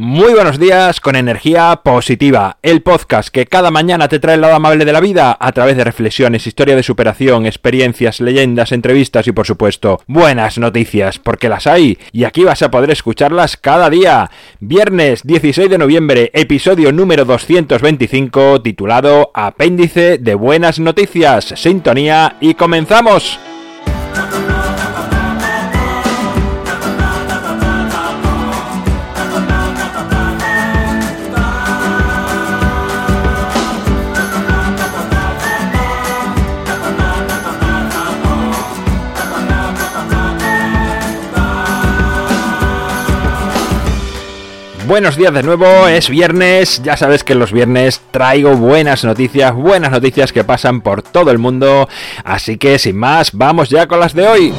Muy buenos días con energía positiva, el podcast que cada mañana te trae el lado amable de la vida a través de reflexiones, historia de superación, experiencias, leyendas, entrevistas y por supuesto buenas noticias, porque las hay y aquí vas a poder escucharlas cada día. Viernes 16 de noviembre, episodio número 225 titulado Apéndice de buenas noticias, sintonía y comenzamos. Buenos días de nuevo, es viernes, ya sabes que los viernes traigo buenas noticias, buenas noticias que pasan por todo el mundo, así que sin más, vamos ya con las de hoy.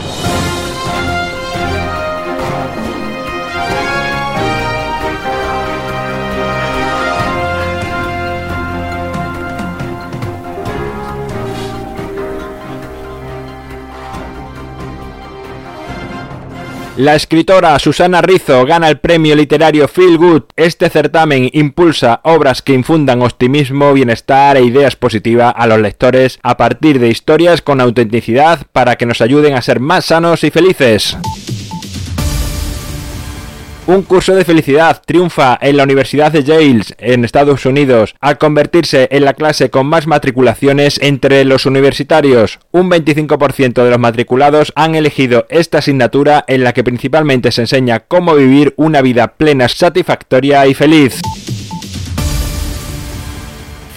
La escritora Susana Rizo gana el premio literario Feel Good. Este certamen impulsa obras que infundan optimismo, bienestar e ideas positivas a los lectores a partir de historias con autenticidad para que nos ayuden a ser más sanos y felices. Un curso de felicidad triunfa en la Universidad de Yale en Estados Unidos al convertirse en la clase con más matriculaciones entre los universitarios. Un 25% de los matriculados han elegido esta asignatura en la que principalmente se enseña cómo vivir una vida plena, satisfactoria y feliz.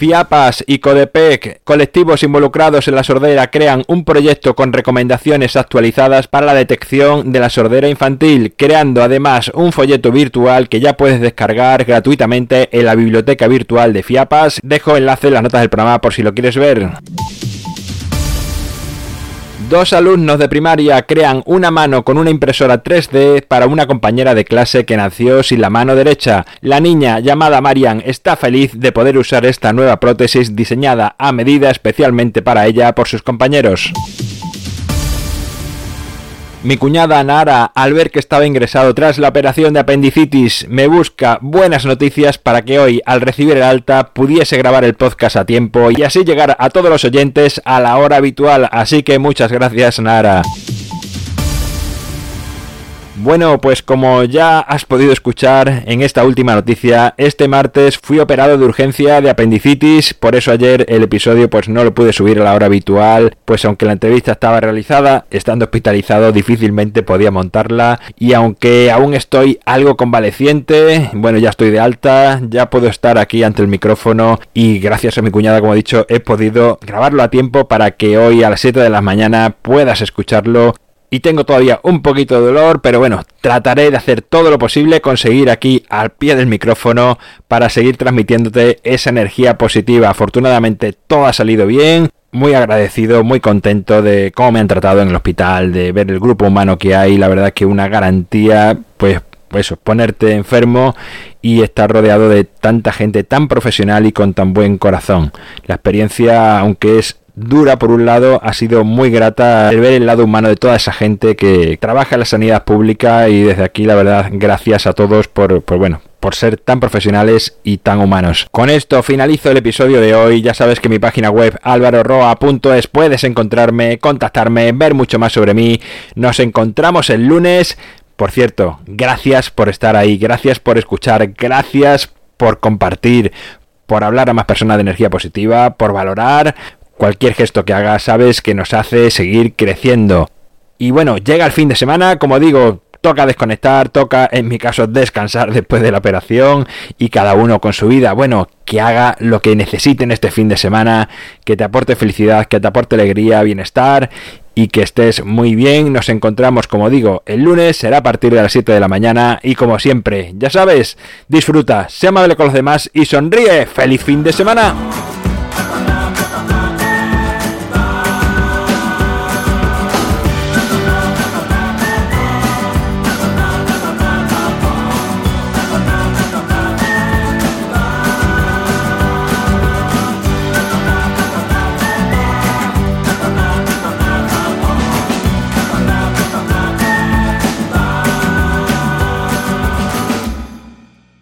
FIAPAS y CODEPEC, colectivos involucrados en la sordera, crean un proyecto con recomendaciones actualizadas para la detección de la sordera infantil, creando además un folleto virtual que ya puedes descargar gratuitamente en la biblioteca virtual de FIAPAS. Dejo enlace en las notas del programa por si lo quieres ver. Dos alumnos de primaria crean una mano con una impresora 3D para una compañera de clase que nació sin la mano derecha. La niña, llamada Marian, está feliz de poder usar esta nueva prótesis diseñada a medida especialmente para ella por sus compañeros. Mi cuñada Nara, al ver que estaba ingresado tras la operación de apendicitis, me busca buenas noticias para que hoy, al recibir el alta, pudiese grabar el podcast a tiempo y así llegar a todos los oyentes a la hora habitual. Así que muchas gracias, Nara. Bueno, pues como ya has podido escuchar en esta última noticia, este martes fui operado de urgencia de apendicitis, por eso ayer el episodio pues no lo pude subir a la hora habitual, pues aunque la entrevista estaba realizada, estando hospitalizado difícilmente podía montarla y aunque aún estoy algo convaleciente, bueno ya estoy de alta, ya puedo estar aquí ante el micrófono y gracias a mi cuñada como he dicho he podido grabarlo a tiempo para que hoy a las 7 de la mañana puedas escucharlo y tengo todavía un poquito de dolor, pero bueno, trataré de hacer todo lo posible, conseguir aquí al pie del micrófono para seguir transmitiéndote esa energía positiva. Afortunadamente todo ha salido bien. Muy agradecido, muy contento de cómo me han tratado en el hospital, de ver el grupo humano que hay. La verdad que una garantía, pues eso, ponerte enfermo y estar rodeado de tanta gente tan profesional y con tan buen corazón. La experiencia, aunque es dura por un lado, ha sido muy grata el ver el lado humano de toda esa gente que trabaja en la sanidad pública y desde aquí la verdad gracias a todos por, bueno, por ser tan profesionales y tan humanos. Con esto finalizo el episodio de hoy. Ya sabes que mi página web alvaroroa.es puedes encontrarme, contactarme, ver mucho más sobre mí. Nos encontramos el lunes. Por cierto, gracias por estar ahí, gracias por escuchar, gracias por compartir, por hablar a más personas de energía positiva, por valorar, Cualquier gesto que haga sabes que nos hace seguir creciendo. Y bueno, llega el fin de semana, como digo, toca desconectar, toca en mi caso descansar después de la operación y cada uno con su vida. Bueno, que haga lo que necesiten este fin de semana, que te aporte felicidad, que te aporte alegría, bienestar y que estés muy bien. Nos encontramos, como digo, el lunes, será a partir de las 7 de la mañana y como siempre, ya sabes, disfruta, sea amable con los demás y sonríe. ¡Feliz fin de semana!